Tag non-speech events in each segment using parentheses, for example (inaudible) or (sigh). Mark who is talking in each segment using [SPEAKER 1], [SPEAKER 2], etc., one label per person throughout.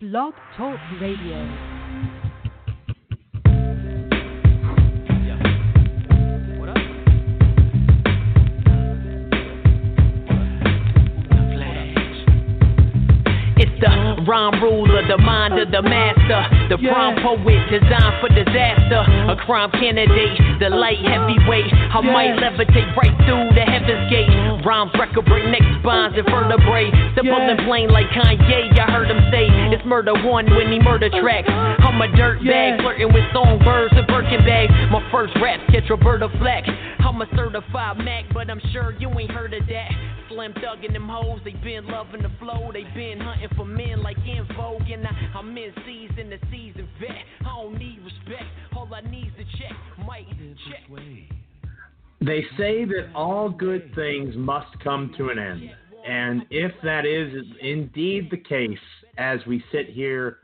[SPEAKER 1] Blog Talk Radio.
[SPEAKER 2] Rhyme ruler, the mind of the master, the prime poet designed for disaster, a crime candidate, the light heavyweight. I might levitate right through the heaven's gate. Rhymes record break neck spines and vertebrae. Simple and plain like Kanye, I heard him say it's murder one when he murder tracks. I'm a dirt bag flirting with songbirds and Birkin bags. My first rap catch Roberta Flack. I'm a certified Mac, but I'm sure you ain't heard of that. Slim Thug and them hoes, they been loving the flow. They been hunting for men like in Vogue. And I, I'm in season, the season vet. I don't need respect, all I need is a check. Might check.
[SPEAKER 3] They say that all good things must come to an end. And if that is indeed the case, as we sit here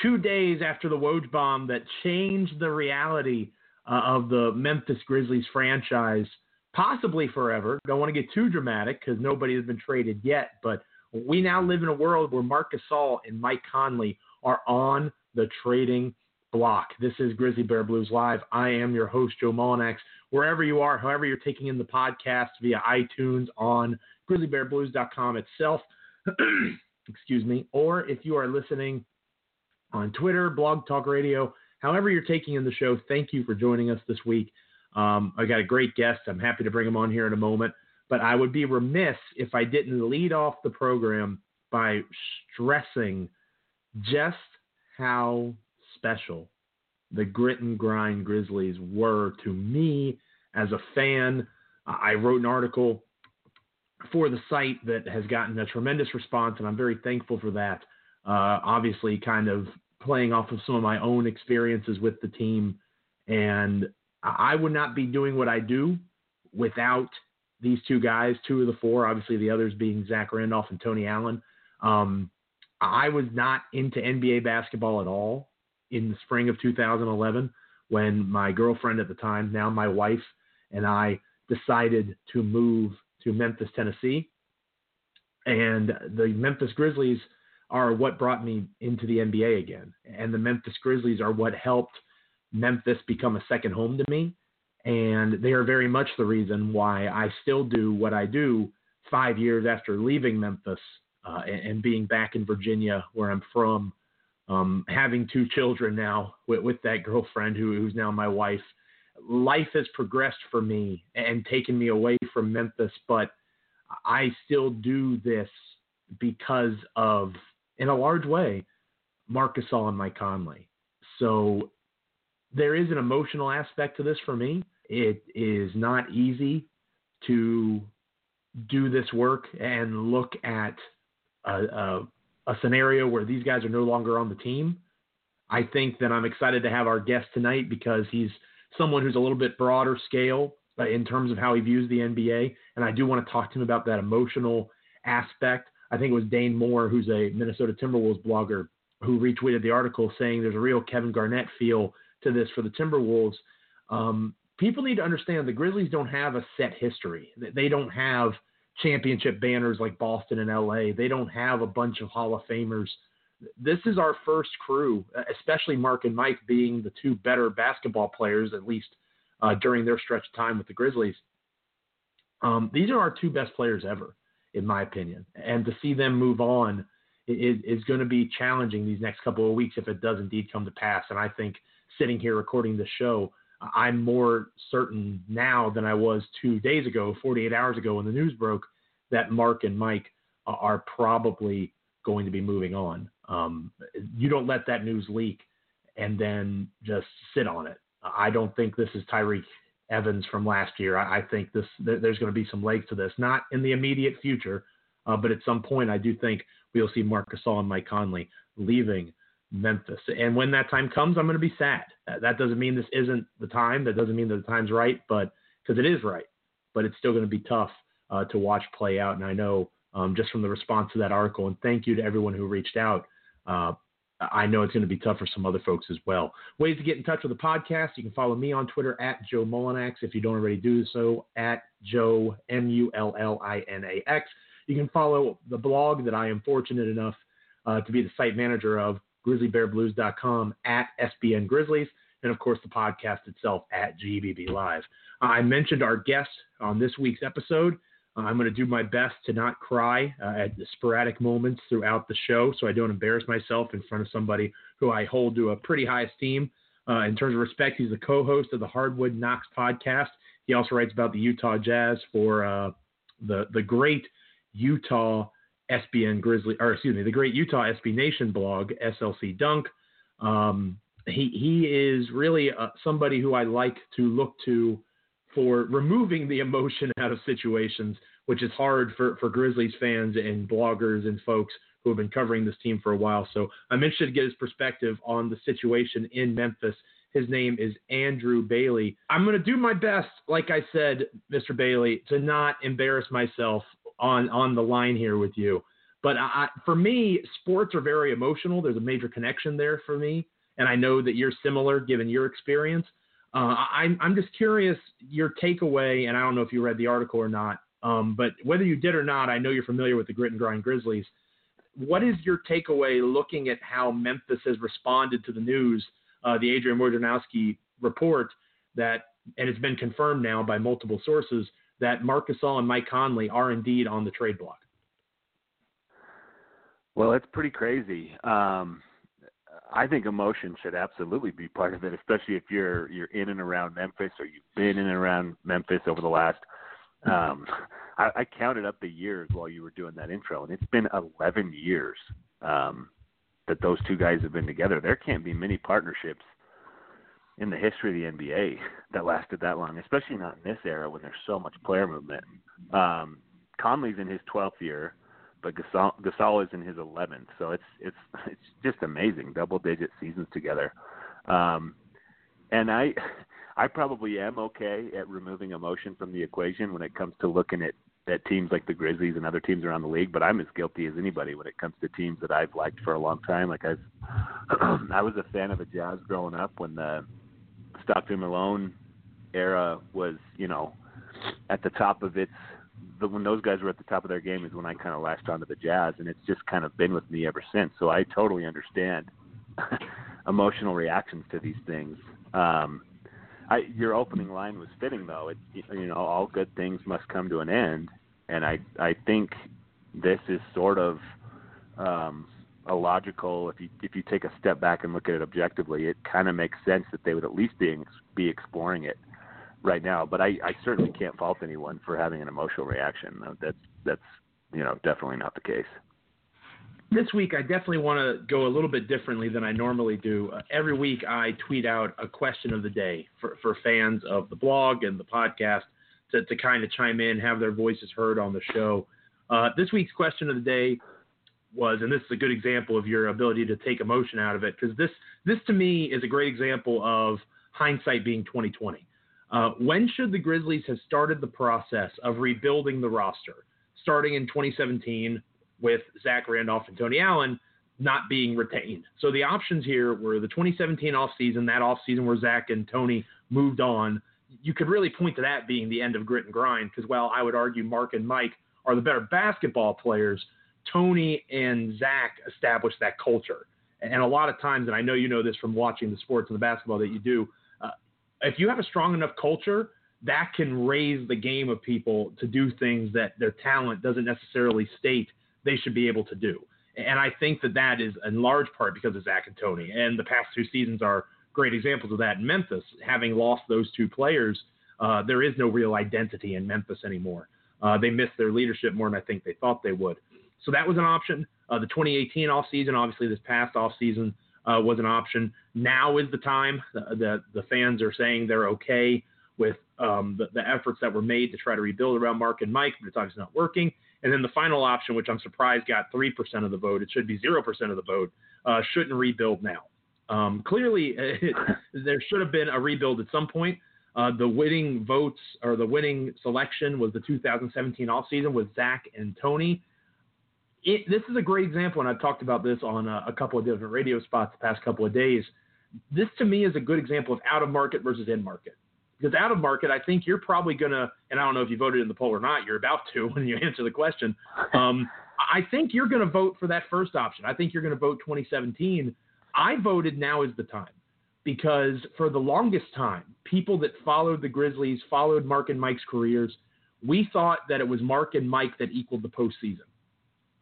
[SPEAKER 3] two days after the Woj bomb that changed the reality uh, of the Memphis Grizzlies franchise, possibly forever. Don't want to get too dramatic because nobody has been traded yet, but we now live in a world where Marc Gasol and Mike Conley are on the trading block. This is Grizzly Bear Blues Live. I am your host, Joe Mullinax. Wherever you are, however you're taking in the podcast via iTunes on grizzlybearblues.com itself, (clears throat) excuse me, or if you are listening on Twitter, Blog Talk Radio, however you're taking in the show, thank you for joining us this week. Um, I got a great guest. I'm happy to bring him on here in a moment. But I would be remiss if I didn't lead off the program by stressing just how special the grit and grind Grizzlies were to me as a fan. I wrote an article for the site that has gotten a tremendous response, and I'm very thankful for that. Uh, obviously, kind of playing off of some of my own experiences with the team. And I would not be doing what I do without these two guys, two of the four, obviously the others being Zach Randolph and Tony Allen. Um, I was not into NBA basketball at all in the spring of 2011 when my girlfriend at the time, now my wife, and I decided to move to Memphis, Tennessee. And the Memphis Grizzlies are what brought me into the NBA again. And the Memphis Grizzlies are what helped Memphis become a second home to me. And they are very much the reason why I still do what I do five years after leaving Memphis uh, and, and, being back in Virginia, where I'm from, um, having two children now with, with that girlfriend who, who's now my wife. Life has progressed for me and taken me away from Memphis, but I still do this because of, in a large way, Marcus Gasol and Mike Conley. So there is an emotional aspect to this for me. It is not easy to do this work and look at a, a, a, scenario where these guys are no longer on the team. I think that I'm excited to have our guest tonight because he's someone who's a little bit broader scale uh, in terms of how he views the NBA. And I do want to talk to him about that emotional aspect. I think it was Dane Moore, who's a Minnesota Timberwolves blogger, who retweeted the article saying there's a real Kevin Garnett feel to this for the Timberwolves. Um, people need to understand the Grizzlies don't have a set history. They don't have championship banners like Boston and LA. They don't have a bunch of Hall of Famers. This is our first crew, especially Marc and Mike being the two better basketball players, at least uh, during their stretch of time with the Grizzlies. Um, these are our two best players ever, in my opinion. And to see them move on is, is going to be challenging these next couple of weeks if it does indeed come to pass. And I think – sitting here recording the show, I'm more certain now than I was two days ago, 48 hours ago when the news broke, that Marc and Mike are probably going to be moving on. Um, you don't let that news leak and then just sit on it. I don't think this is Tyreke Evans from last year. I, I think this there's going to be some legs to this, not in the immediate future, uh, but at some point I do think we'll see Marc Gasol and Mike Conley leaving Memphis. And when that time comes, I'm going to be sad. That doesn't mean this isn't the time. That doesn't mean that the time's right, but because it is right. But it's still going to be tough uh, to watch play out. And I know um, just from the response to that article, and thank you to everyone who reached out. Uh, I know it's going to be tough for some other folks as well. Ways to get in touch with the podcast. You can follow me on Twitter at Joe Mullinax if you don't already do so, at Joe, M U L L I N A X. You can follow the blog that I am fortunate enough uh, to be the site manager of grizzlybearblues.com at SBN Grizzlies, and of course the podcast itself at GBB Live. I mentioned our guest on this week's episode. I'm going to do my best to not cry uh, at the sporadic moments throughout the show so I don't embarrass myself in front of somebody who I hold to a pretty high esteem. Uh, in terms of respect, he's the co host of the Hardwood Knocks podcast. He also writes about the Utah Jazz for uh, the, the great Utah SBN Grizzly, or excuse me, the great Utah SB Nation blog, SLC Dunk. Um, he, he is really uh, somebody who I like to look to for removing the emotion (laughs) out of situations, which is hard for, for Grizzlies fans and bloggers and folks who have been covering this team for a while. So I'm interested to get his perspective on the situation in Memphis. His name is Andrew Bailey. I'm going to do my best, like I said, Mr. Bailey, to not embarrass myself on on the line here with you. But I, for me, sports are very emotional. There's a major connection there for me, and I know that you're similar given your experience. Uh, I'm I'm just curious your takeaway, and I don't know if you read the article or not, um, but whether you did or not, I know you're familiar with the Grit and Grind Grizzlies. What is your takeaway looking at how Memphis has responded to the news, uh, the Adrian Wojnarowski report that, and it's been confirmed now by multiple sources that Marc Gasol and Mike Conley are indeed on the trade block?
[SPEAKER 4] Well, it's pretty crazy. Um, I think emotion should absolutely be part of it, especially if you're you're in and around Memphis or you've been in and around Memphis over the last. Um, I, I counted up the years while you were doing that intro, and it's been 11 years um, that those two guys have been together. There can't be many partnerships in the history of the NBA that lasted that long, especially not in this era when there's so much player movement. Um, Conley's in his 12th year but Gasol, Gasol is in his 11th, so it's it's (laughs) it's just amazing, double digit seasons together. Um, and I I probably am okay at removing emotion from the equation when it comes to looking at at teams like the Grizzlies and other teams around the league, but I'm as guilty as anybody when it comes to teams that I've liked for a long time. Like I've (clears throat) I was a fan of the Jazz growing up when the Stockton Malone era was, you know, at the top of its the, when those guys were at the top of their game is when I kind of latched onto the jazz, and it's just kind of been with me ever since. So I totally understand (laughs) emotional reactions to these things. Um, I, your opening line was fitting, though. It, you know, all good things must come to an end, and I I think this is sort of um, a logical. If you if you take a step back and look at it objectively, it kind of makes sense that they would at least be be exploring it right now. But I, I certainly can't fault anyone for having an emotional reaction. That's that's you know definitely not the case.
[SPEAKER 3] This week, I definitely want to go a little bit differently than I normally do. Uh, every week, I tweet out a question of the day for, for fans of the blog and the podcast to, to kind of chime in, have their voices heard on the show. Uh, this week's question of the day was, and this is a good example of your ability to take emotion out of it, because this this to me is a great example of hindsight being 2020. Uh, when should the Grizzlies have started the process of rebuilding the roster, starting in 2017 with Zach Randolph and Tony Allen not being retained? So the options here were the 2017 offseason, that offseason where Zach and Tony moved on. You could really point to that being the end of grit and grind because while I would argue Marc and Mike are the better basketball players, Tony and Zach established that culture. And a lot of times, and I know you know this from watching the sports and the basketball that you do, if you have a strong enough culture, that can raise the game of people to do things that their talent doesn't necessarily state they should be able to do. And I think that that is in large part because of Zach and Tony. And the past two seasons are great examples of that. In Memphis, having lost those two players, uh, there is no real identity in Memphis anymore. Uh, they missed their leadership more than I think they thought they would. So that was an option. Uh, the 2018 offseason, obviously this past offseason, uh, was an option. Now is the time. that the, the fans are saying they're okay with um, the, the, efforts that were made to try to rebuild around Marc and Mike, but it's obviously not working. And then the final option, which I'm surprised got 3% of the vote, it should be 0% of the vote, uh, shouldn't rebuild now. Um, clearly, it, (laughs) there should have been a rebuild at some point. Uh, the winning votes or the winning selection was the 2017 offseason with Zach and Tony it, this is a great example, and I've talked about this on a, a, couple of different radio spots the past couple of days. This to me is a good example of out of market versus in market. Because out of market, I think you're probably going to, and I don't know if you voted in the poll or not, you're about to (laughs) when you answer the question. Um, I think you're going to vote for that first option. I think you're going to vote 2017. I voted now is the time because for the longest time, people that followed the Grizzlies, followed Marc and Mike's careers, we thought that it was Marc and Mike that equaled the postseason.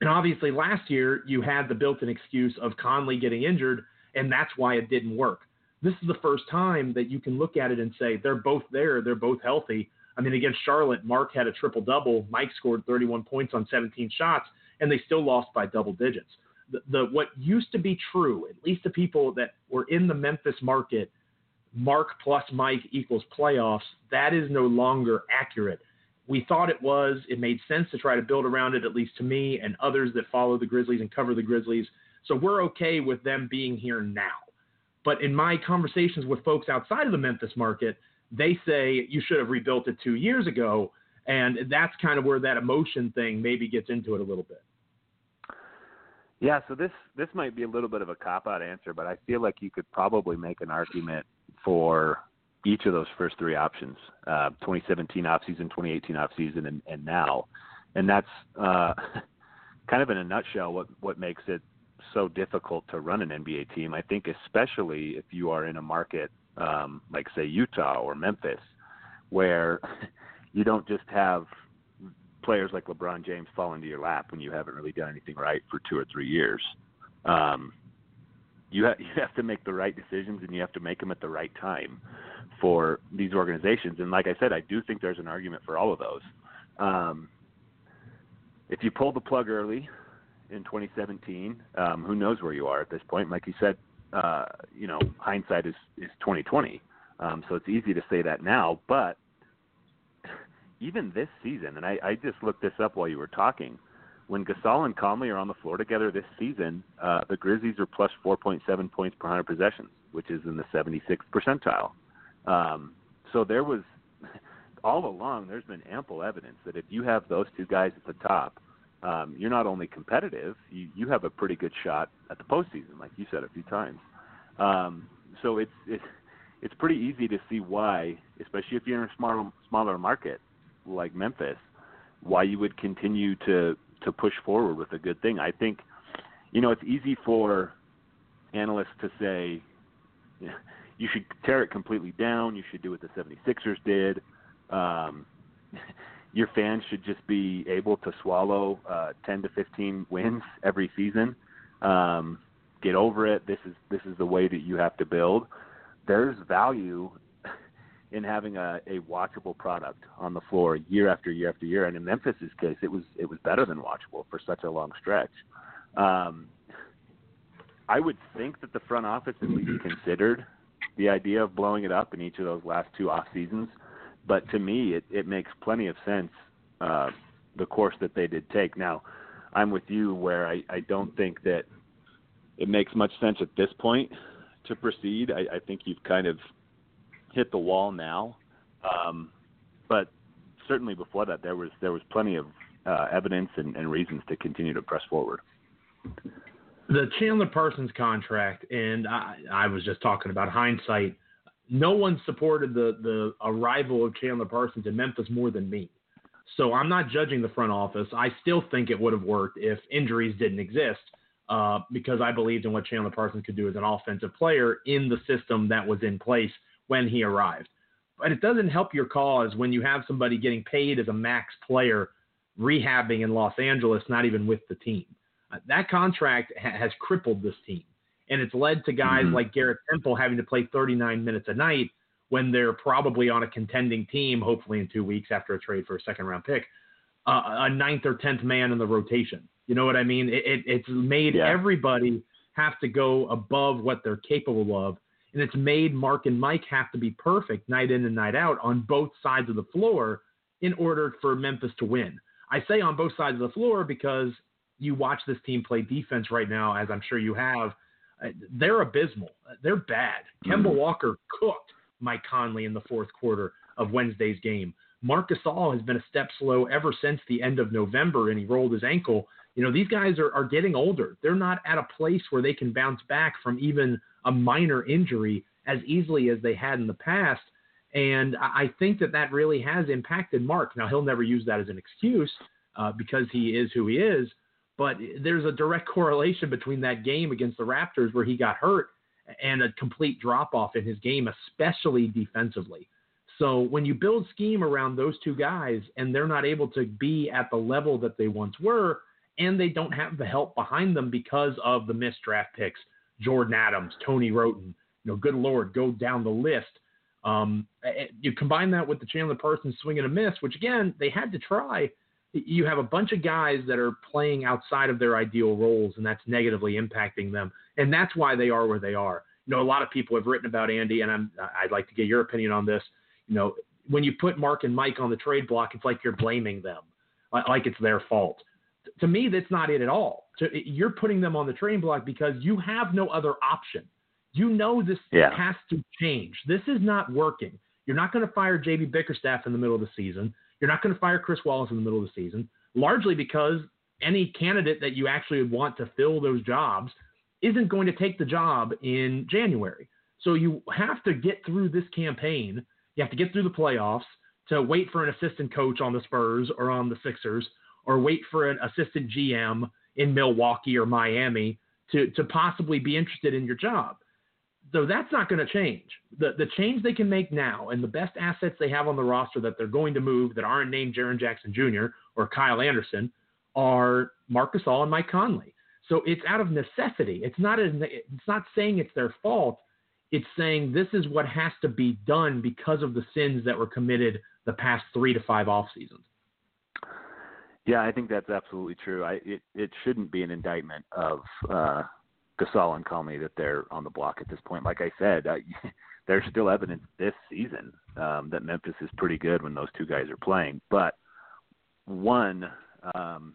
[SPEAKER 3] And obviously, last year you had the built-in excuse of Conley getting injured, and that's why it didn't work. This is the first time that you can look at it and say they're both there, they're both healthy. I mean, against Charlotte, Marc had a triple double. Mike scored 31 points on 17 shots, and they still lost by double digits. The, the what used to be true, at least the people that were in the Memphis market, Marc plus Mike equals playoffs. That is no longer accurate we thought it was. It made sense to try to build around it, at least to me and others that follow the Grizzlies and cover the Grizzlies. So we're okay with them being here now. But in my conversations with folks outside of the Memphis market, they say you should have rebuilt it two years ago. And that's kind of where that emotion thing maybe gets into it a little bit.
[SPEAKER 4] Yeah, so this this might be a little bit of a cop out answer, but I feel like you could probably make an argument for each of those first three options, uh, 2017 offseason, 2018 offseason, and, and now. And that's uh, (laughs) kind of in a nutshell what, what makes it so difficult to run an NBA team. I think especially if you are in a market um, like, say, Utah or Memphis, where (laughs) you don't just have players like LeBron James fall into your lap when you haven't really done anything right for two or three years. Um, you, ha- (laughs) you have to make the right decisions and you have to make them at the right time for these organizations. And like I said, I do think there's an argument for all of those. Um, if you pull the plug early in 2017, um, who knows where you are at this point? Like you said, uh, you know, hindsight is is 2020. Um, so it's easy to say that now, but even this season, and I, I just looked this up while you were talking. When Gasol and Conley are on the floor together this season, uh, the Grizzlies are plus 4.7 points per 100 possessions, which is in the 76th percentile. Um, so there was (laughs) all along. There's been ample evidence that if you have those two guys at the top, um, you're not only competitive, you, you have a pretty good shot at the postseason, like you said a few times. Um, so it's it's it's pretty easy to see why, especially if you're in a smaller smaller market like Memphis, why you would continue to to push forward with a good thing. I think, you know, it's easy for analysts to say, (laughs) you should tear it completely down. You should do what the 76ers did. Um, (laughs) your fans should just be able to swallow uh, 10 to 15 wins every season. Um, get over it. This is this is the way that you have to build. There's value (laughs) in having a, a watchable product on the floor year after year after year. And in Memphis's case, it was it was better than watchable for such a long stretch. Um, I would think that the front office at least considered the idea of blowing it up in each of those last two off seasons. But to me, it, it makes plenty of sense uh, the course that they did take. Now, I'm with you where I, I don't think that it makes much sense at this point to proceed. I, I think you've kind of hit the wall now, um, but certainly before that, there was there was plenty of uh, evidence and, and reasons to continue to press forward
[SPEAKER 3] the Chandler Parsons contract, and I, I was just talking about hindsight. No one supported the the arrival of Chandler Parsons in Memphis more than me. So I'm not judging the front office. I still think it would have worked if injuries didn't exist, uh, because I believed in what Chandler Parsons could do as an offensive player in the system that was in place when he arrived. But it doesn't help your cause when you have somebody getting paid as a max player rehabbing in Los Angeles, not even with the team. Uh, that contract ha- has crippled this team. And it's led to guys mm-hmm. like Garrett Temple having to play 39 minutes a night when they're probably on a contending team, hopefully in two weeks after a trade for a second round pick, uh, a ninth or 10th man in the rotation. You know what I mean? It, it, it's made yeah. everybody have to go above what they're capable of. And it's made Marc and Mike have to be perfect night in and night out on both sides of the floor in order for Memphis to win. I say on both sides of the floor because you watch this team play defense right now, as I'm sure you have, uh, they're abysmal. They're bad. Mm-hmm. Kemba Walker cooked Mike Conley in the fourth quarter of Wednesday's game. Marc Gasol has been a step slow ever since the end of November, and he rolled his ankle. You know, these guys are, are getting older. They're not at a place where they can bounce back from even a minor injury as easily as they had in the past. And I think that that really has impacted Marc. Now, he'll never use that as an excuse uh, because he is who he is. But there's a direct correlation between that game against the Raptors where he got hurt and a complete drop off in his game, especially defensively. So when you build scheme around those two guys and they're not able to be at the level that they once were, and they don't have the help behind them because of the missed draft picks, Jordan Adams, Tony Wroten, you know, good Lord, go down the list. Um, you combine that with the Chandler Parsons swing and a miss, which again, they had to try. You have a bunch of guys that are playing outside of their ideal roles, and that's negatively impacting them. And that's why they are where they are. You know, a lot of people have written about Andy, and I'm, I'd like to get your opinion on this. You know, when you put Marc and Mike on the trade block, it's like you're blaming them, like it's their fault. To me, that's not it at all. You're putting them on the trade block because you have no other option. You know this
[SPEAKER 4] yeah.
[SPEAKER 3] has to change. This is not working. You're not going to fire JB Bickerstaff in the middle of the season. You're not going to fire Chris Wallace in the middle of the season, largely because any candidate that you actually would want to fill those jobs isn't going to take the job in January. So you have to get through this campaign. You have to get through the playoffs to wait for an assistant coach on the Spurs or on the Sixers, or wait for an assistant GM in Milwaukee or Miami to, to possibly be interested in your job. So that's not going to change. The the change they can make now and the best assets they have on the roster that they're going to move that aren't named Jaren Jackson Jr. or Kyle Anderson are Marc Gasol and Mike Conley. So it's out of necessity. It's not a, it's not saying it's their fault. It's saying this is what has to be done because of the sins that were committed the past three to five off seasons.
[SPEAKER 4] Yeah, I think that's absolutely true. I it it shouldn't be an indictment of uh Gasol and Conley that they're on the block at this point. Like I said, uh, (laughs) there's still evidence this season um, that Memphis is pretty good when those two guys are playing. But one, um,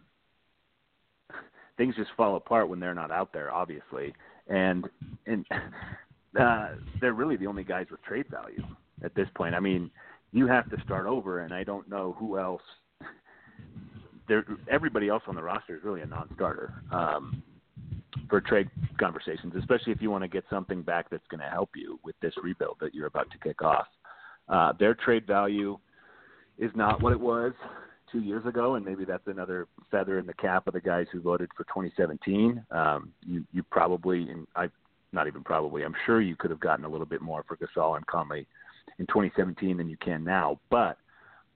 [SPEAKER 4] (laughs) things just fall apart when they're not out there, obviously, and and (laughs) uh, they're really the only guys with trade value at this point. I mean, you have to start over, and I don't know who else. There, everybody else on the roster is really a non-starter. Um, for trade conversations, especially if you want to get something back that's going to help you with this rebuild that you're about to kick off. Uh, their trade value is not what it was two years ago, and maybe that's another feather in the cap of the guys who voted for 2017. Um, you you probably, and I not even probably, I'm sure you could have gotten a little bit more for Gasol and Conley in 2017 than you can now, but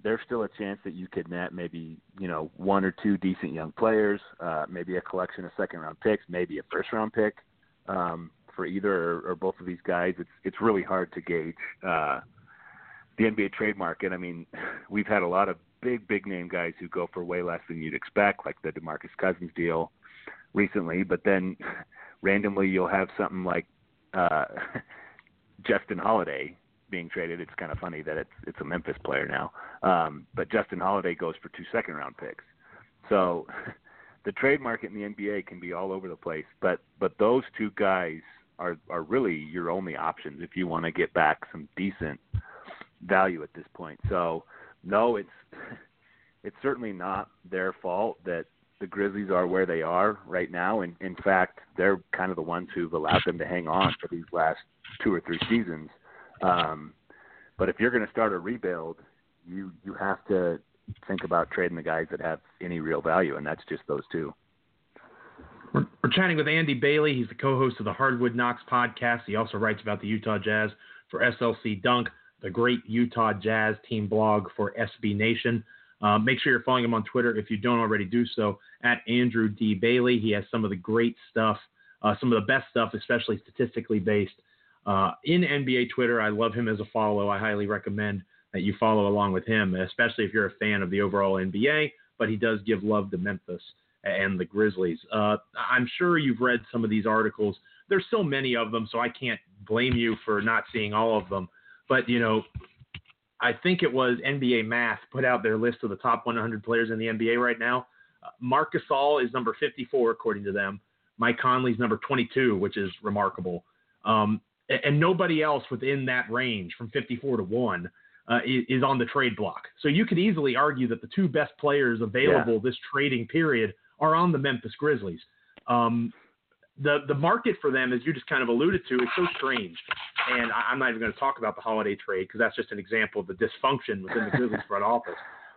[SPEAKER 4] there's still a chance that you could net maybe you know one or two decent young players, uh, maybe a collection of second round picks, maybe a first round pick um, for either or, or both of these guys. It's it's really hard to gauge uh, the NBA trade market. I mean, (laughs) we've had a lot of big big name guys who go for way less than you'd expect, like the DeMarcus Cousins deal recently, but then (laughs) randomly you'll have something like uh, (laughs) Justin Holiday being traded. It's kind of funny that it's it's a Memphis player now. Um, but Justin Holiday goes for two second round picks. So (laughs) the trade market in the NBA can be all over the place. But but those two guys are are really your only options if you want to get back some decent value at this point. So no, it's (laughs) it's certainly not their fault that the Grizzlies are where they are right now. And in fact, they're kind of the ones who've allowed them to hang on for these last two or three seasons. Um, but if you're going to start a rebuild, you you have to think about trading the guys that have any real value, and that's just those two.
[SPEAKER 3] We're, we're chatting with Andy Bailey. He's the co-host of the Hardwood Knocks podcast. He also writes about the Utah Jazz for SLC Dunk, the great Utah Jazz team blog for SB Nation. Uh, make sure you're following him on Twitter if you don't already do so at Andrew D Bailey. He has some of the great stuff, uh, some of the best stuff, especially statistically based uh, in NBA Twitter. I love him as a follow. I highly recommend that you follow along with him, especially if you're a fan of the overall NBA. But he does give love to Memphis and the Grizzlies. Uh, I'm sure you've read some of these articles. There's so many of them, so I can't blame you for not seeing all of them. But you know, I think it was NBA Math put out their list of the top 100 players in the NBA right now. Uh, Marc Gasol is number 54 according to them. Mike Conley's number 22, which is remarkable. Um, and nobody else within that range from 54 to 1 uh, is, is, on the trade block. So you could easily argue that the two best players available yeah. this trading period are on the Memphis Grizzlies. Um, the the market for them, as you just kind of alluded to, is so strange. And I, am not even going to talk about the Holiday trade because that's just an example of the dysfunction within the Grizzlies front office.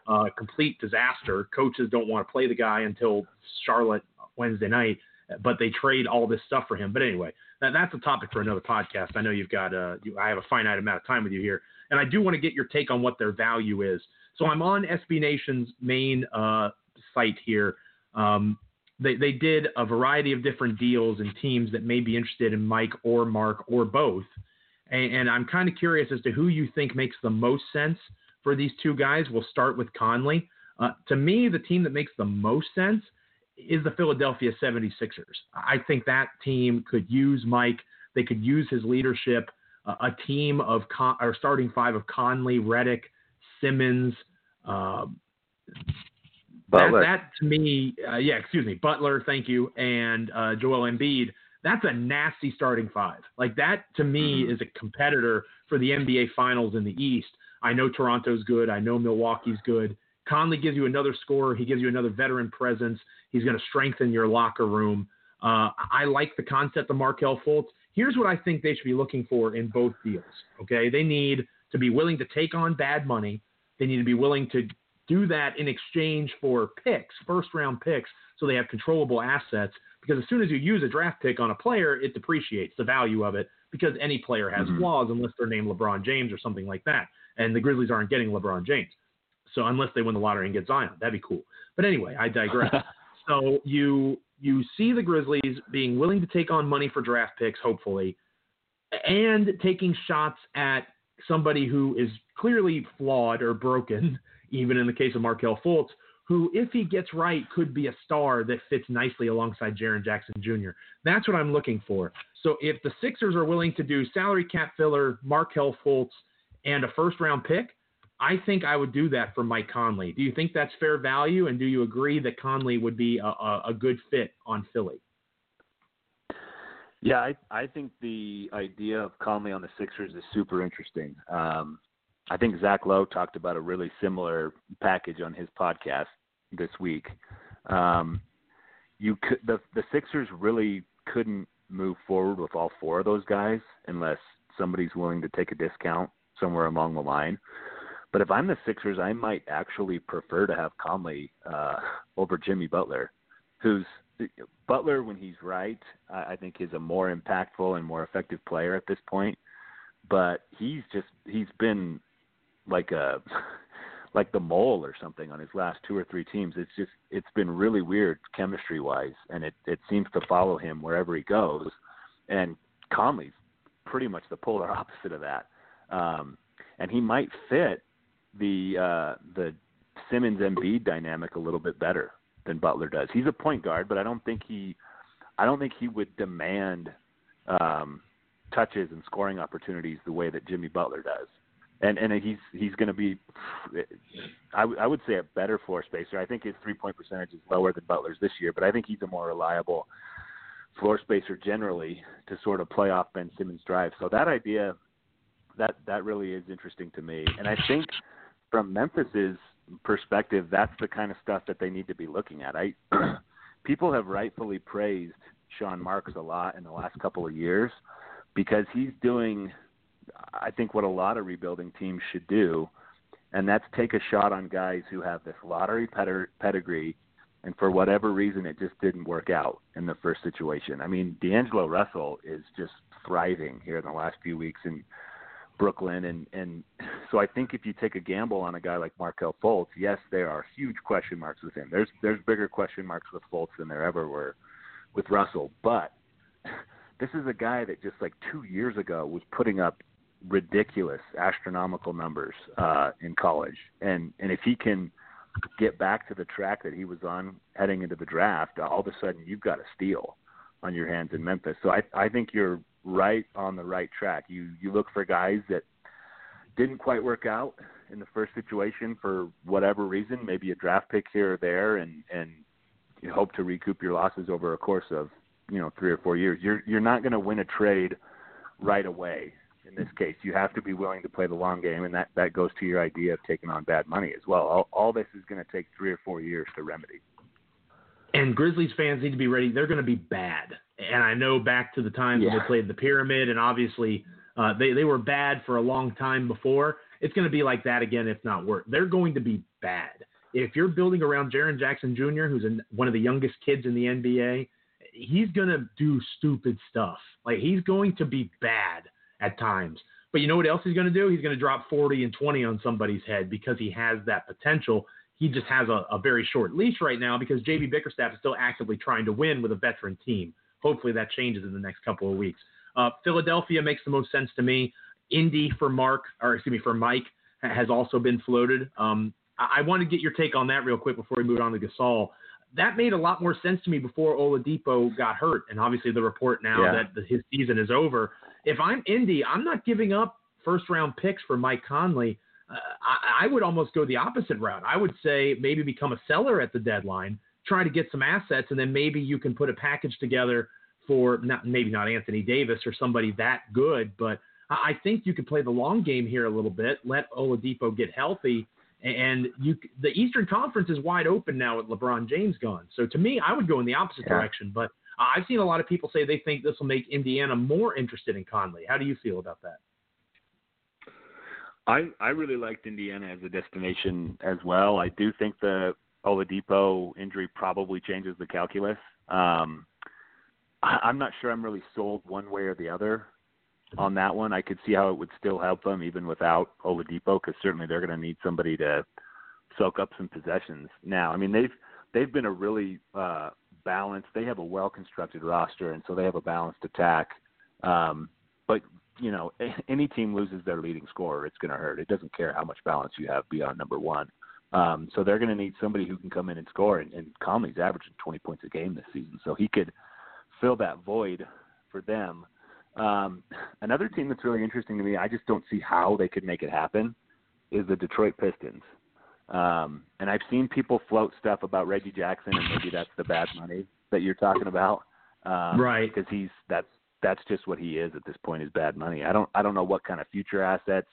[SPEAKER 3] uh, complete disaster. Coaches don't want to play the guy until Charlotte Wednesday night, but they trade all this stuff for him. But anyway, that, that's a topic for another podcast. I know you've got uh, you, I have a finite amount of time with you here, and I do want to get your take on what their value is. So I'm on SB Nation's main uh, site here. Um, they, they did a variety of different deals and teams that may be interested in Mike or Marc or both. And, and I'm kind of curious as to who you think makes the most sense for these two guys. We'll start with Conley. Uh, to me, the team that makes the most sense is the Philadelphia 76ers. I think that team could use Mike. They could use his leadership. Uh, a team of Con- or starting five of Conley, Redick, Simmons. Uh,
[SPEAKER 4] Butler.
[SPEAKER 3] That, that to me, uh, yeah, excuse me, Butler, thank you, and uh, Joel Embiid. That's a nasty starting five. Like that to me
[SPEAKER 4] Mhm.
[SPEAKER 3] is a competitor for the NBA Finals in the East. I know Toronto's good. I know Milwaukee's good. Conley gives you another scorer. He gives you another veteran presence. He's going to strengthen your locker room. Uh, I like the concept of Markelle Fultz. Here's what I think they should be looking for in both deals. Okay, they need to be willing to take on bad money. They need to be willing to do that in exchange for picks, first round picks, so they have controllable assets. Because as soon as you use a draft pick on a player, it depreciates the value of it because any player has
[SPEAKER 4] Mhm.
[SPEAKER 3] flaws unless they're named LeBron James or something like that. And the Grizzlies aren't getting LeBron James. So unless they win the lottery and get Zion, that'd be cool. But anyway, I digress. (laughs) so you you see the Grizzlies being willing to take on money for draft picks, hopefully, and taking shots at somebody who is clearly flawed or broken, (laughs) even in the case of Markelle Fultz, who, if he gets right, could be a star that fits nicely alongside Jaren Jackson Jr. That's what I'm looking for. So if the Sixers are willing to do salary cap filler, Markelle Fultz, and a first round pick, I think I would do that for Mike Conley. Do you think that's fair value? And do you agree that Conley would be a, a, a good fit on Philly?
[SPEAKER 4] Yeah, I I think the idea of Conley on the Sixers is super interesting. Um, I think Zach Lowe talked about a really similar package on his podcast this week. Um, you could the the Sixers really couldn't move forward with all four of those guys unless somebody's willing to take a discount somewhere along the line. But if I'm the Sixers, I might actually prefer to have Conley uh, over Jimmy Butler, who's Butler when he's right, I I think is a more impactful and more effective player at this point. But he's just he's been like a (laughs) like the mole or something on his last two or three teams. It's just it's been really weird chemistry wise, and it it seems to follow him wherever he goes. And Conley's pretty much the polar (laughs) opposite of that. Um, and he might fit the uh, the Simmons Embiid dynamic a little bit better than Butler does. He's a point guard, but I don't think he I don't think he would demand um, touches and scoring opportunities the way that Jimmy Butler does. And and he's he's going to be I, w- I would say a better floor spacer. I think his three point percentage is lower than Butler's this year, but I think he's a more reliable floor spacer generally to sort of play off Ben Simmons' drive. So that idea that that really is interesting to me. And I think from Memphis's perspective, that's the kind of stuff that they need to be looking at. I (clears throat) people have rightfully praised Sean Marks a lot in the last couple of years because he's doing I think what a lot of rebuilding teams should do, and that's take a shot on guys who have this lottery pedigree, and for whatever reason it just didn't work out in the first situation. I mean, D'Angelo Russell is just thriving here in the last few weeks in Brooklyn, and and (laughs) so I think if you take a gamble on a guy like Markelle Fultz, yes, there are huge question marks with him. There's there's bigger question marks with Fultz than there ever were with Russell, but (laughs) this is a guy that just like two years ago was putting up ridiculous astronomical numbers uh in college and and if he can get back to the track that he was on heading into the draft all of a sudden you've got a steal on your hands in Memphis so I I think you're right on the right track you you look for guys that didn't quite work out in the first situation for whatever reason maybe a draft pick here or there and and you hope to recoup your losses over a course of you know 3 or 4 years you're you're not going to win a trade right away in this case. You have to be willing to play the long game, and that, that goes to your idea of taking on bad money as well. All, all this is going to take three or four years to remedy.
[SPEAKER 3] And Grizzlies fans need to be ready. They're going to be bad. And I know back to the times when
[SPEAKER 4] Yeah.
[SPEAKER 3] they played the pyramid, and obviously uh, they, they were bad for a long time before. it's going to be like that again, if not worse. They're going to be bad. If you're building around Jaren Jackson Jr., who's a, one of the youngest kids in the NBA, he's going to do stupid stuff. Like he's going to be bad at times. But you know what else he's going to do? He's going to drop 40 and 20 on somebody's head because he has that potential. He just has a, a very short leash right now because JB Bickerstaff is still actively trying to win with a veteran team. Hopefully that changes in the next couple of weeks. Uh, Philadelphia makes the most sense to me. Indy for Marc, or excuse me, for Mike has also been floated. Um, I, I want to get your take on that real quick before we move on to Gasol. That made a lot more sense to me before Oladipo got hurt, and obviously the report now
[SPEAKER 4] Yeah.
[SPEAKER 3] that the, his season is over. If I'm Indy, I'm not giving up first round picks for Mike Conley. Uh, I, I would almost go the opposite route. I would say maybe become a seller at the deadline, try to get some assets, and then maybe you can put a package together for not maybe not Anthony Davis or somebody that good, but I think you could play the long game here a little bit. Let Oladipo get healthy, and you the Eastern Conference is wide open now with LeBron James gone. So to me, I would go in the opposite
[SPEAKER 4] Yeah.
[SPEAKER 3] direction. But I've seen a lot of people say they think this will make Indiana more interested in Conley. How do you feel about that?
[SPEAKER 4] I I really liked Indiana as a destination as well. I do think the Oladipo injury probably changes the calculus. Um, I, I'm not sure I'm really sold one way or the other on that one. I could see how it would still help them even without Oladipo, because certainly they're going to need somebody to soak up some possessions. Now, I mean they've they've been a really uh, balanced. They have a well constructed roster, and so they have a balanced attack. Um, but you know, any team loses their leading scorer, it's going to hurt. It doesn't care how much balance you have beyond number one. Um, so they're going to need somebody who can come in and score. And, and Conley's averaging 20 points a game this season, so he could fill that void for them. Um, another team that's really interesting to me, I just don't see how they could make it happen, is the Detroit Pistons. Um, and I've seen people float stuff about Reggie Jackson, and maybe that's the bad money that you're talking about, um,
[SPEAKER 3] Right.
[SPEAKER 4] Because he's that's that's just what he is at this point is bad money. I don't I don't know what kind of future assets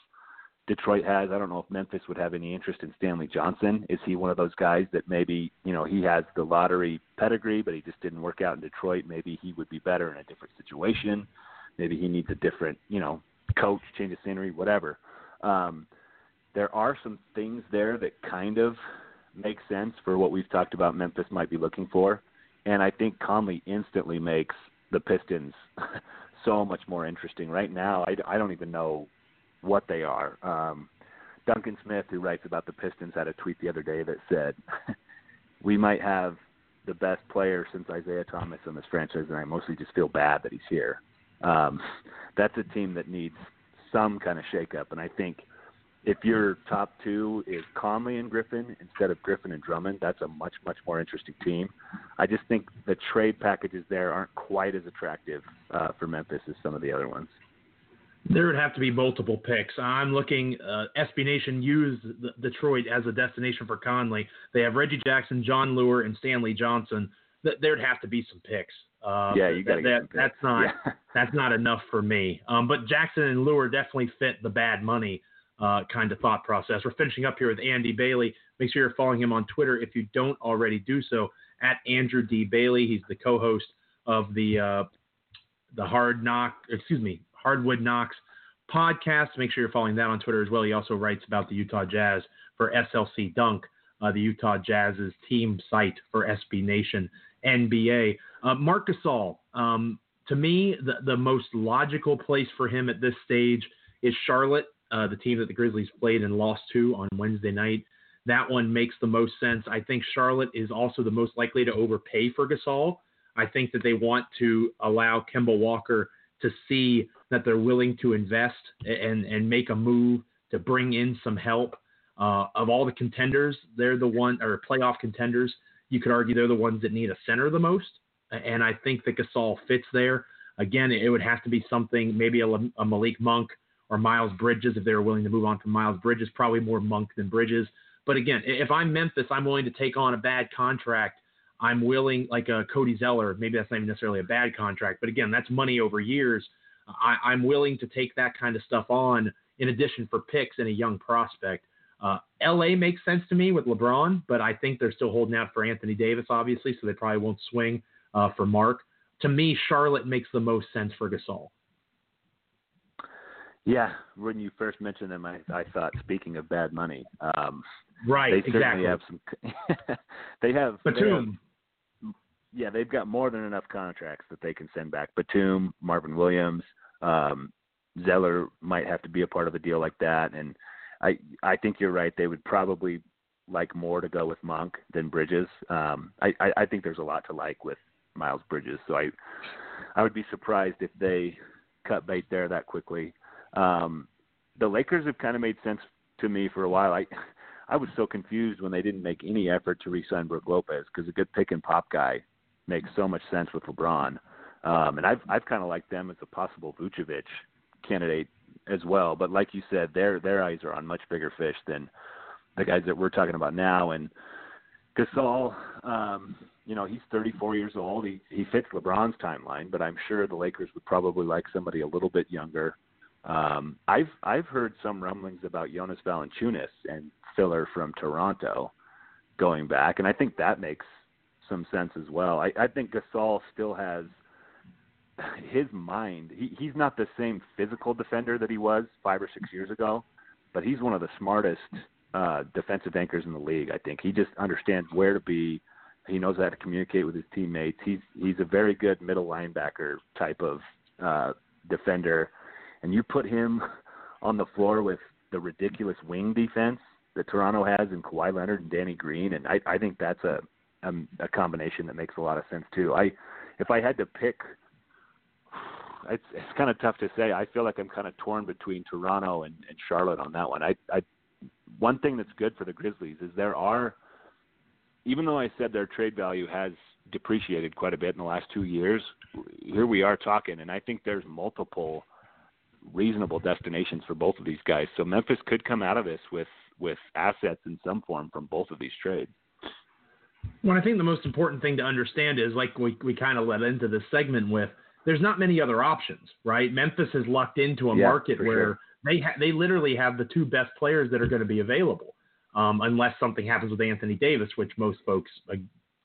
[SPEAKER 4] Detroit has. I don't know if Memphis would have any interest in Stanley Johnson. Is he one of those guys that maybe you know he has the lottery pedigree, but he just didn't work out in Detroit? Maybe he would be better in a different situation. Maybe he needs a different you know coach, change of scenery, whatever. Um, there are some things there that kind of make sense for what we've talked about Memphis might be looking for. And I think Conley instantly makes the Pistons (laughs) so much more interesting. Right now, I, I don't even know what they are. Um, Duncan Smith, who writes about the Pistons, had a tweet the other day that said, (laughs) We might have the best player since Isiah Thomas in this franchise, and I mostly just feel bad that he's here. Um, (laughs) that's a team that needs some kind of shakeup, and I think if your top two is Conley and Griffin instead of Griffin and Drummond, that's a much much more interesting team. I just think the trade packages there aren't quite as attractive uh, for Memphis as some of the other ones.
[SPEAKER 3] There would have to be multiple picks. I'm looking. Uh, SB Nation used the, Detroit as a destination for Conley. They have Reggie Jackson, Jon Leuer, and Stanley Johnson. Th- there'd have to be some picks. Uh,
[SPEAKER 4] yeah, you got to
[SPEAKER 3] that,
[SPEAKER 4] get.
[SPEAKER 3] That's not
[SPEAKER 4] Yeah. (laughs)
[SPEAKER 3] that's not enough for me. Um, but Jackson and Leuer definitely fit the bad money uh, kind of thought process. We're finishing up here with Andy Bailey. Make sure you're following him on Twitter if you don't already do so at Andrew D Bailey. He's the co-host of the uh, the Hard Knock, excuse me, Hardwood Knocks podcast. Make sure you're following that on Twitter as well. He also writes about the Utah Jazz for SLC Dunk, uh, the Utah Jazz's team site for SB Nation NBA. Uh, Marc Gasol, um, to me, the, the most logical place for him at this stage is Charlotte, uh, the team that the Grizzlies played and lost to on Wednesday night. That one makes the most sense. I think Charlotte is also the most likely to overpay for Gasol. I think that they want to allow Kemba Walker to see that they're willing to invest and and make a move to bring in some help. Uh, of all the contenders, they're the one or playoff contenders. You could argue they're the ones that need a center the most, and I think that Gasol fits there. Again, it would have to be something maybe a, a Malik Monk or Miles Bridges if they were willing to move on from Miles Bridges. Probably more Monk than Bridges. But again, if I'm Memphis, I'm willing to take on a bad contract. I'm willing, like a Cody Zeller, maybe that's not even necessarily a bad contract, but again, that's money over years. I, I'm willing to take that kind of stuff on in addition for picks and a young prospect. Uh, LA makes sense to me with LeBron, but I think they're still holding out for Anthony Davis, obviously, so they probably won't swing uh, for Marc. To me, Charlotte makes the most sense for Gasol.
[SPEAKER 4] Yeah, when you first mentioned them, I, I thought speaking of bad money, um,
[SPEAKER 3] right?
[SPEAKER 4] They certainly
[SPEAKER 3] exactly.
[SPEAKER 4] have some. (laughs) they have
[SPEAKER 3] Batum.
[SPEAKER 4] They have, yeah, they've got more than enough contracts that they can send back. Batum, Marvin Williams, um, Zeller might have to be a part of a deal like that, and I I think you're right. They would probably like more to go with Monk than Bridges. Um, I, I I think there's a lot to like with Miles Bridges, so I I would be surprised if they cut bait there that quickly. Um, the Lakers have kind of made sense to me for a while. I I was so confused when they didn't make any effort to re-sign Brook Lopez because a good pick and pop guy makes so much sense with LeBron. Um, and I've I've kind of liked them as a possible Vucevic candidate as well. But like you said, their their eyes are on much bigger fish than the guys that we're talking about now. And Gasol, um, you know, he's 34 years old. He he fits LeBron's timeline, but I'm sure the Lakers would probably like somebody a little bit younger. Um, I've I've heard some rumblings about Jonas Valanciunas and filler from Toronto going back, and I think that makes some sense as well. I, I think Gasol still has (laughs) his mind. He he's not the same physical defender that he was five or six years ago, but he's one of the smartest uh, defensive anchors in the league. I think he just understands where to be. He knows how to communicate with his teammates. He's he's a very good middle linebacker type of uh, defender, and you put him (laughs) on the floor with the ridiculous wing defense that Toronto has in Kawhi Leonard and Danny Green, and I I think that's a a, a combination that makes a lot of sense too. I if I had to pick it's it's kind of tough to say. I feel like I'm kind of torn between Toronto and, and Charlotte on that one. I I one thing that's good for the Grizzlies is there are even though I said their trade value has depreciated quite a bit in the last two years, here we are talking, and I think there's multiple reasonable destinations for both of these guys. So Memphis could come out of this with with assets in some form from both of these trades.
[SPEAKER 3] Well, I think the most important thing to understand is like we we kind of led into this segment with there's not many other options, right? Memphis has lucked into a
[SPEAKER 4] yeah,
[SPEAKER 3] market where
[SPEAKER 4] sure.
[SPEAKER 3] they ha- they literally have the two best players that are going to be available, um, unless something happens with Anthony Davis, which most folks uh,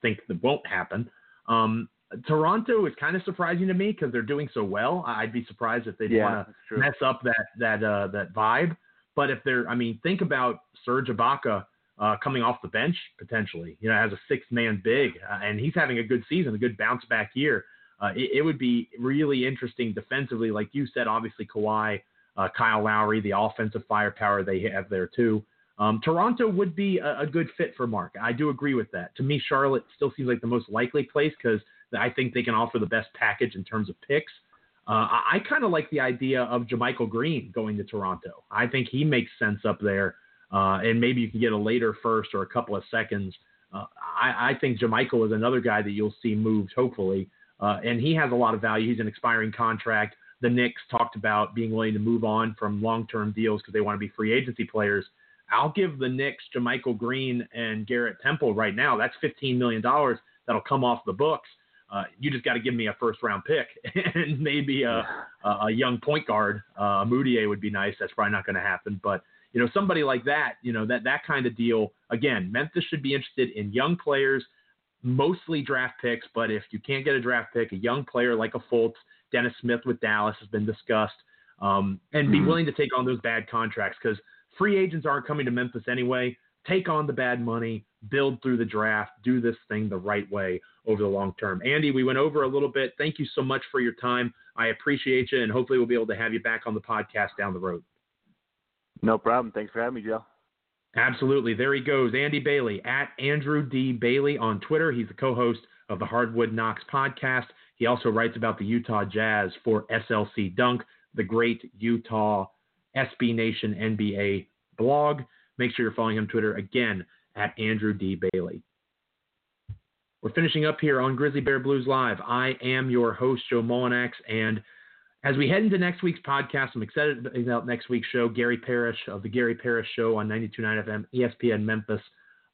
[SPEAKER 3] think that won't happen. Um, Toronto is kind of surprising to me because they're doing so well. I'd be surprised if they
[SPEAKER 4] Yeah,
[SPEAKER 3] want to mess up that that uh, that vibe. But if they're, I mean, think about Serge Ibaka uh, coming off the bench potentially, you know, as a six man big, uh, and he's having a good season, a good bounce back year. Uh, it, it would be really interesting defensively, like you said. Obviously, Kawhi, uh, Kyle Lowry, the offensive firepower they have there too. Um, Toronto would be a, a good fit for Marc. I do agree with that. To me, Charlotte still seems like the most likely place because I think they can offer the best package in terms of picks. Uh, I, I kind of like the idea of JaMychal Green going to Toronto. I think he makes sense up there, uh, and maybe you can get a later first or a couple of seconds. Uh, I, I think JaMychal is another guy that you'll see moved, hopefully, uh, and he has a lot of value. He's an expiring contract. The Knicks talked about being willing to move on from long-term deals because they want to be free agency players. I'll give the Knicks JaMychal Green and Garrett Temple right now. That's $15 million that'll come off the books. Uh, you just got to give me a first round pick (laughs) and maybe a, a, a young point guard. Uh, Mudiay would be nice. That's probably not going to happen. But, you know, somebody like that, you know, that, that kind of deal, again, Memphis should be interested in young players, mostly draft picks. But if you can't get a draft pick, a young player like a Fultz, Dennis Smith with Dallas has been discussed, um, and be
[SPEAKER 4] Mhm.
[SPEAKER 3] willing to take on those bad contracts because free agents aren't coming to Memphis anyway. Take on the bad money, build through the draft, do this thing the right way over the long term. Andy, we went over a little bit. Thank you so much for your time. I appreciate you, and hopefully we'll be able to have you back on the podcast down the road.
[SPEAKER 4] No problem. Thanks for having me, Joe.
[SPEAKER 3] Absolutely. There he goes. Andy Bailey at Andrew D. Bailey on Twitter. He's the co host of the Hardwood Knocks podcast. He also writes about the Utah Jazz for SLC Dunk, the great Utah SB Nation NBA blog. Make sure you're following him on Twitter again at Andrew D. Bailey. We're finishing up here on Grizzly Bear Blues Live. I am your host, Joe Mullinax, and as we head into next week's podcast, I'm excited about next week's show. Gary Parrish of the Gary Parrish Show on 92.9 FM, ESPN Memphis,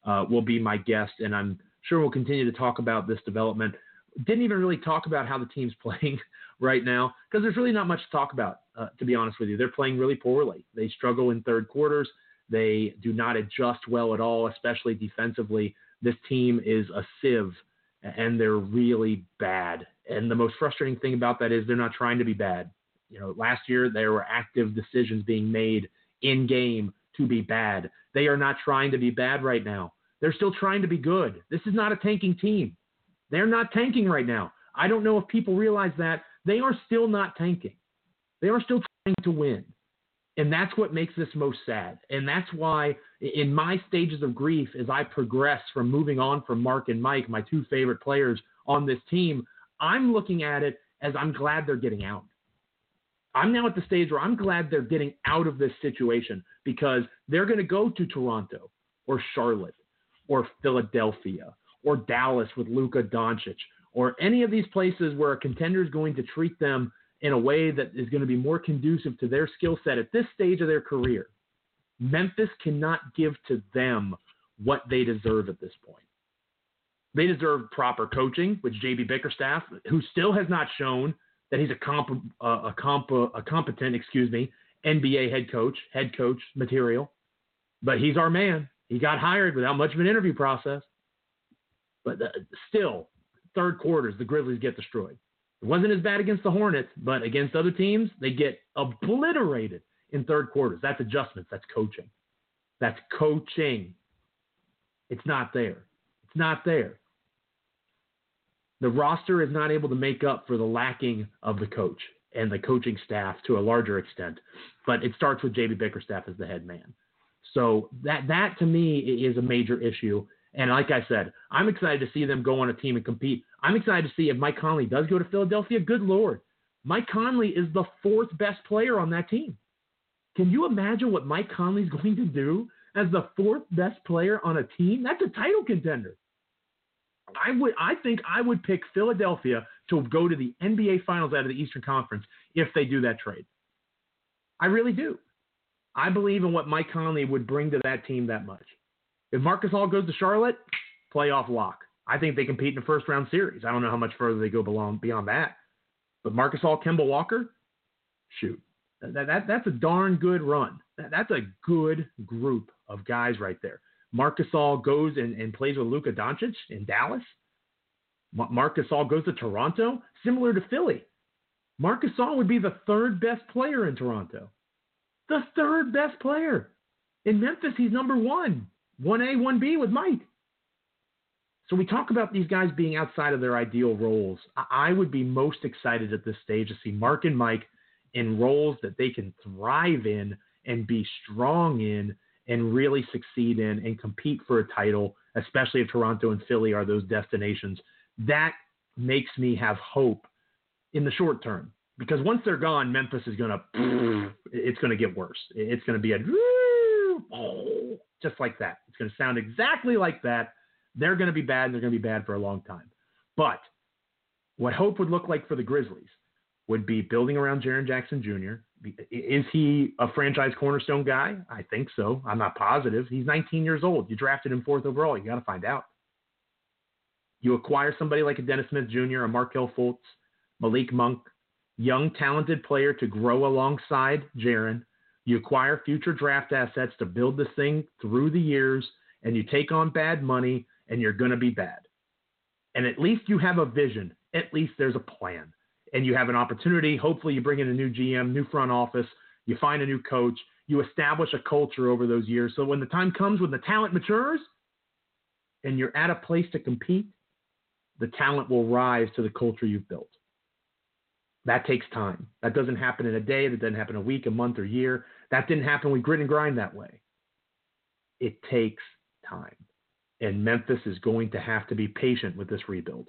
[SPEAKER 3] uh, will be my guest, and I'm sure we'll continue to talk about this development. Didn't even really talk about how the team's (laughs) playing right now because there's really not much to talk about, uh, to be honest with you. They're playing really poorly. They struggle in third quarters. They do not adjust well at all, especially defensively. This team is a sieve, and they're really bad. And the most frustrating thing about that is they're not trying to be bad. You know, last year there were active decisions being made in game to be bad. They are not trying to be bad right now. They're still trying to be good. This is not a tanking team. They're not tanking right now. I don't know if people realize that. They are still not tanking. They are still trying to win. And that's what makes this most sad. And that's why, in my stages of grief, as I progress from moving on from Marc and Mike, my two favorite players on this team, I'm looking at it as I'm glad they're getting out. I'm now at the stage where I'm glad they're getting out of this situation because they're going to go to Toronto or Charlotte or Philadelphia or Dallas with Luka Doncic or any of these places where a contender is going to treat them in a way that is going to be more conducive to their skill set at this stage of their career. Memphis cannot give to them what they deserve at this point. They deserve proper coaching with JB Bickerstaff, who still has not shown that he's a comp, uh, a comp, uh, a competent, excuse me, NBA head coach, head coach material. But he's our man. He got hired without much of an interview process. But uh, still, third quarters, the Grizzlies get destroyed. It wasn't as bad against the Hornets, but against other teams, they get obliterated in third quarters. That's adjustments. That's coaching. That's coaching. It's not there. It's not there. The roster is not able to make up for the lacking of the coach and the coaching staff to a larger extent. But it starts with JB Bickerstaff as the head man. So that that to me is a major issue. And like I said, I'm excited to see them go on a team and compete. I'm excited to see if Mike Conley does go to Philadelphia. Good Lord. Mike Conley is the fourth best player on that team. Can you imagine what Mike Conley's (laughs) going to do as the fourth best player on a team? That's a title contender. I would I think I would pick Philadelphia to go to the NBA finals out of the Eastern Conference if they do that trade. I really do. I believe in what Mike Conley would bring to that team that much. If Marc Gasol goes to Charlotte, playoff lock. I think they compete in a first round series. I don't know how much further they go beyond beyond that. But Marc Gasol, Kemba Walker, shoot. That, that, that's a darn good run. That, that's a good group of guys right there. Marc Gasol goes and, and plays with Luka Doncic in Dallas. Marc Gasol goes to Toronto, similar to Philly. Marc Gasol would be the third best player in Toronto. The third best player. In Memphis, he's number one. 1A, 1B with Mike. So we talk about these guys being outside of their ideal roles. I would be most excited at this stage to see Marc and Mike in roles that they can thrive in and be strong in and really succeed in and compete for a title, especially if Toronto and Philly are those destinations. That makes me have hope in the short term because once they're gone, Memphis is going (sniffs) to, it's to get worse. It's going to be a, (sniffs) just like that. It's going to sound exactly like that. They're going to be bad and they're going to be bad for a long time. But what hope would look like for the Grizzlies would be building around Jaren Jackson Jr. Is he a franchise cornerstone guy? I think so. I'm not positive. He's 19 years old. You drafted him fourth overall. You got to find out. You acquire somebody like a Dennis Smith Jr., a Markelle Fultz, Malik Monk, young, talented player to grow alongside Jaren you acquire future draft assets to build this thing through the years, and you take on bad money, and you're going to be bad. And at least you have a vision. At least there's a plan. And you have an opportunity. Hopefully, you bring in a new GM, new front office, you find a new coach, you establish a culture over those years. So when the time comes when the talent matures and you're at a place to compete, the talent will rise to the culture you've built. That takes time. That doesn't happen in a day. That doesn't happen a week, a month, or year. That didn't happen with grit and grind that way. It takes time. And Memphis is going to have to be patient with this rebuild.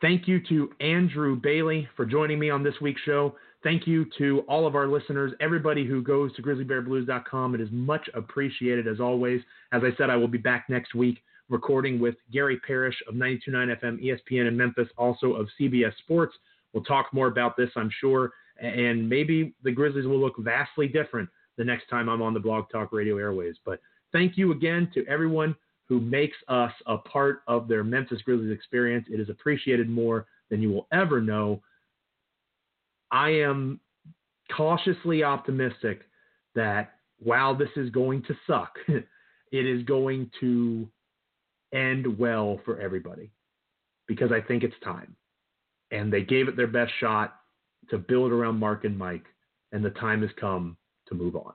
[SPEAKER 3] Thank you to Andrew Bailey for joining me on this week's show. Thank you to all of our listeners, everybody who goes to grizzlybearblues.com. It is much appreciated as always. As I said, I will be back next week recording with Gary Parrish of 929 FM ESPN in Memphis, also of CBS Sports. We'll talk more about this, I'm sure, and maybe the Grizzlies will look vastly different the next time I'm on the Blog Talk Radio airways. But thank you again to everyone who makes us a part of their Memphis Grizzlies experience. It is appreciated more than you will ever know. I am cautiously optimistic that while this is going to suck, (laughs) it is going to end well for everybody because I think it's time and they gave it their best shot to build around Marc and Mike, and the time has come to move on.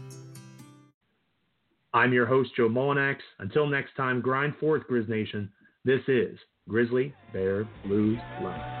[SPEAKER 3] I'm your host, Joe Mullinax. Until next time, grind forth, Grizz Nation. This is Grizzly Bear Blues Live.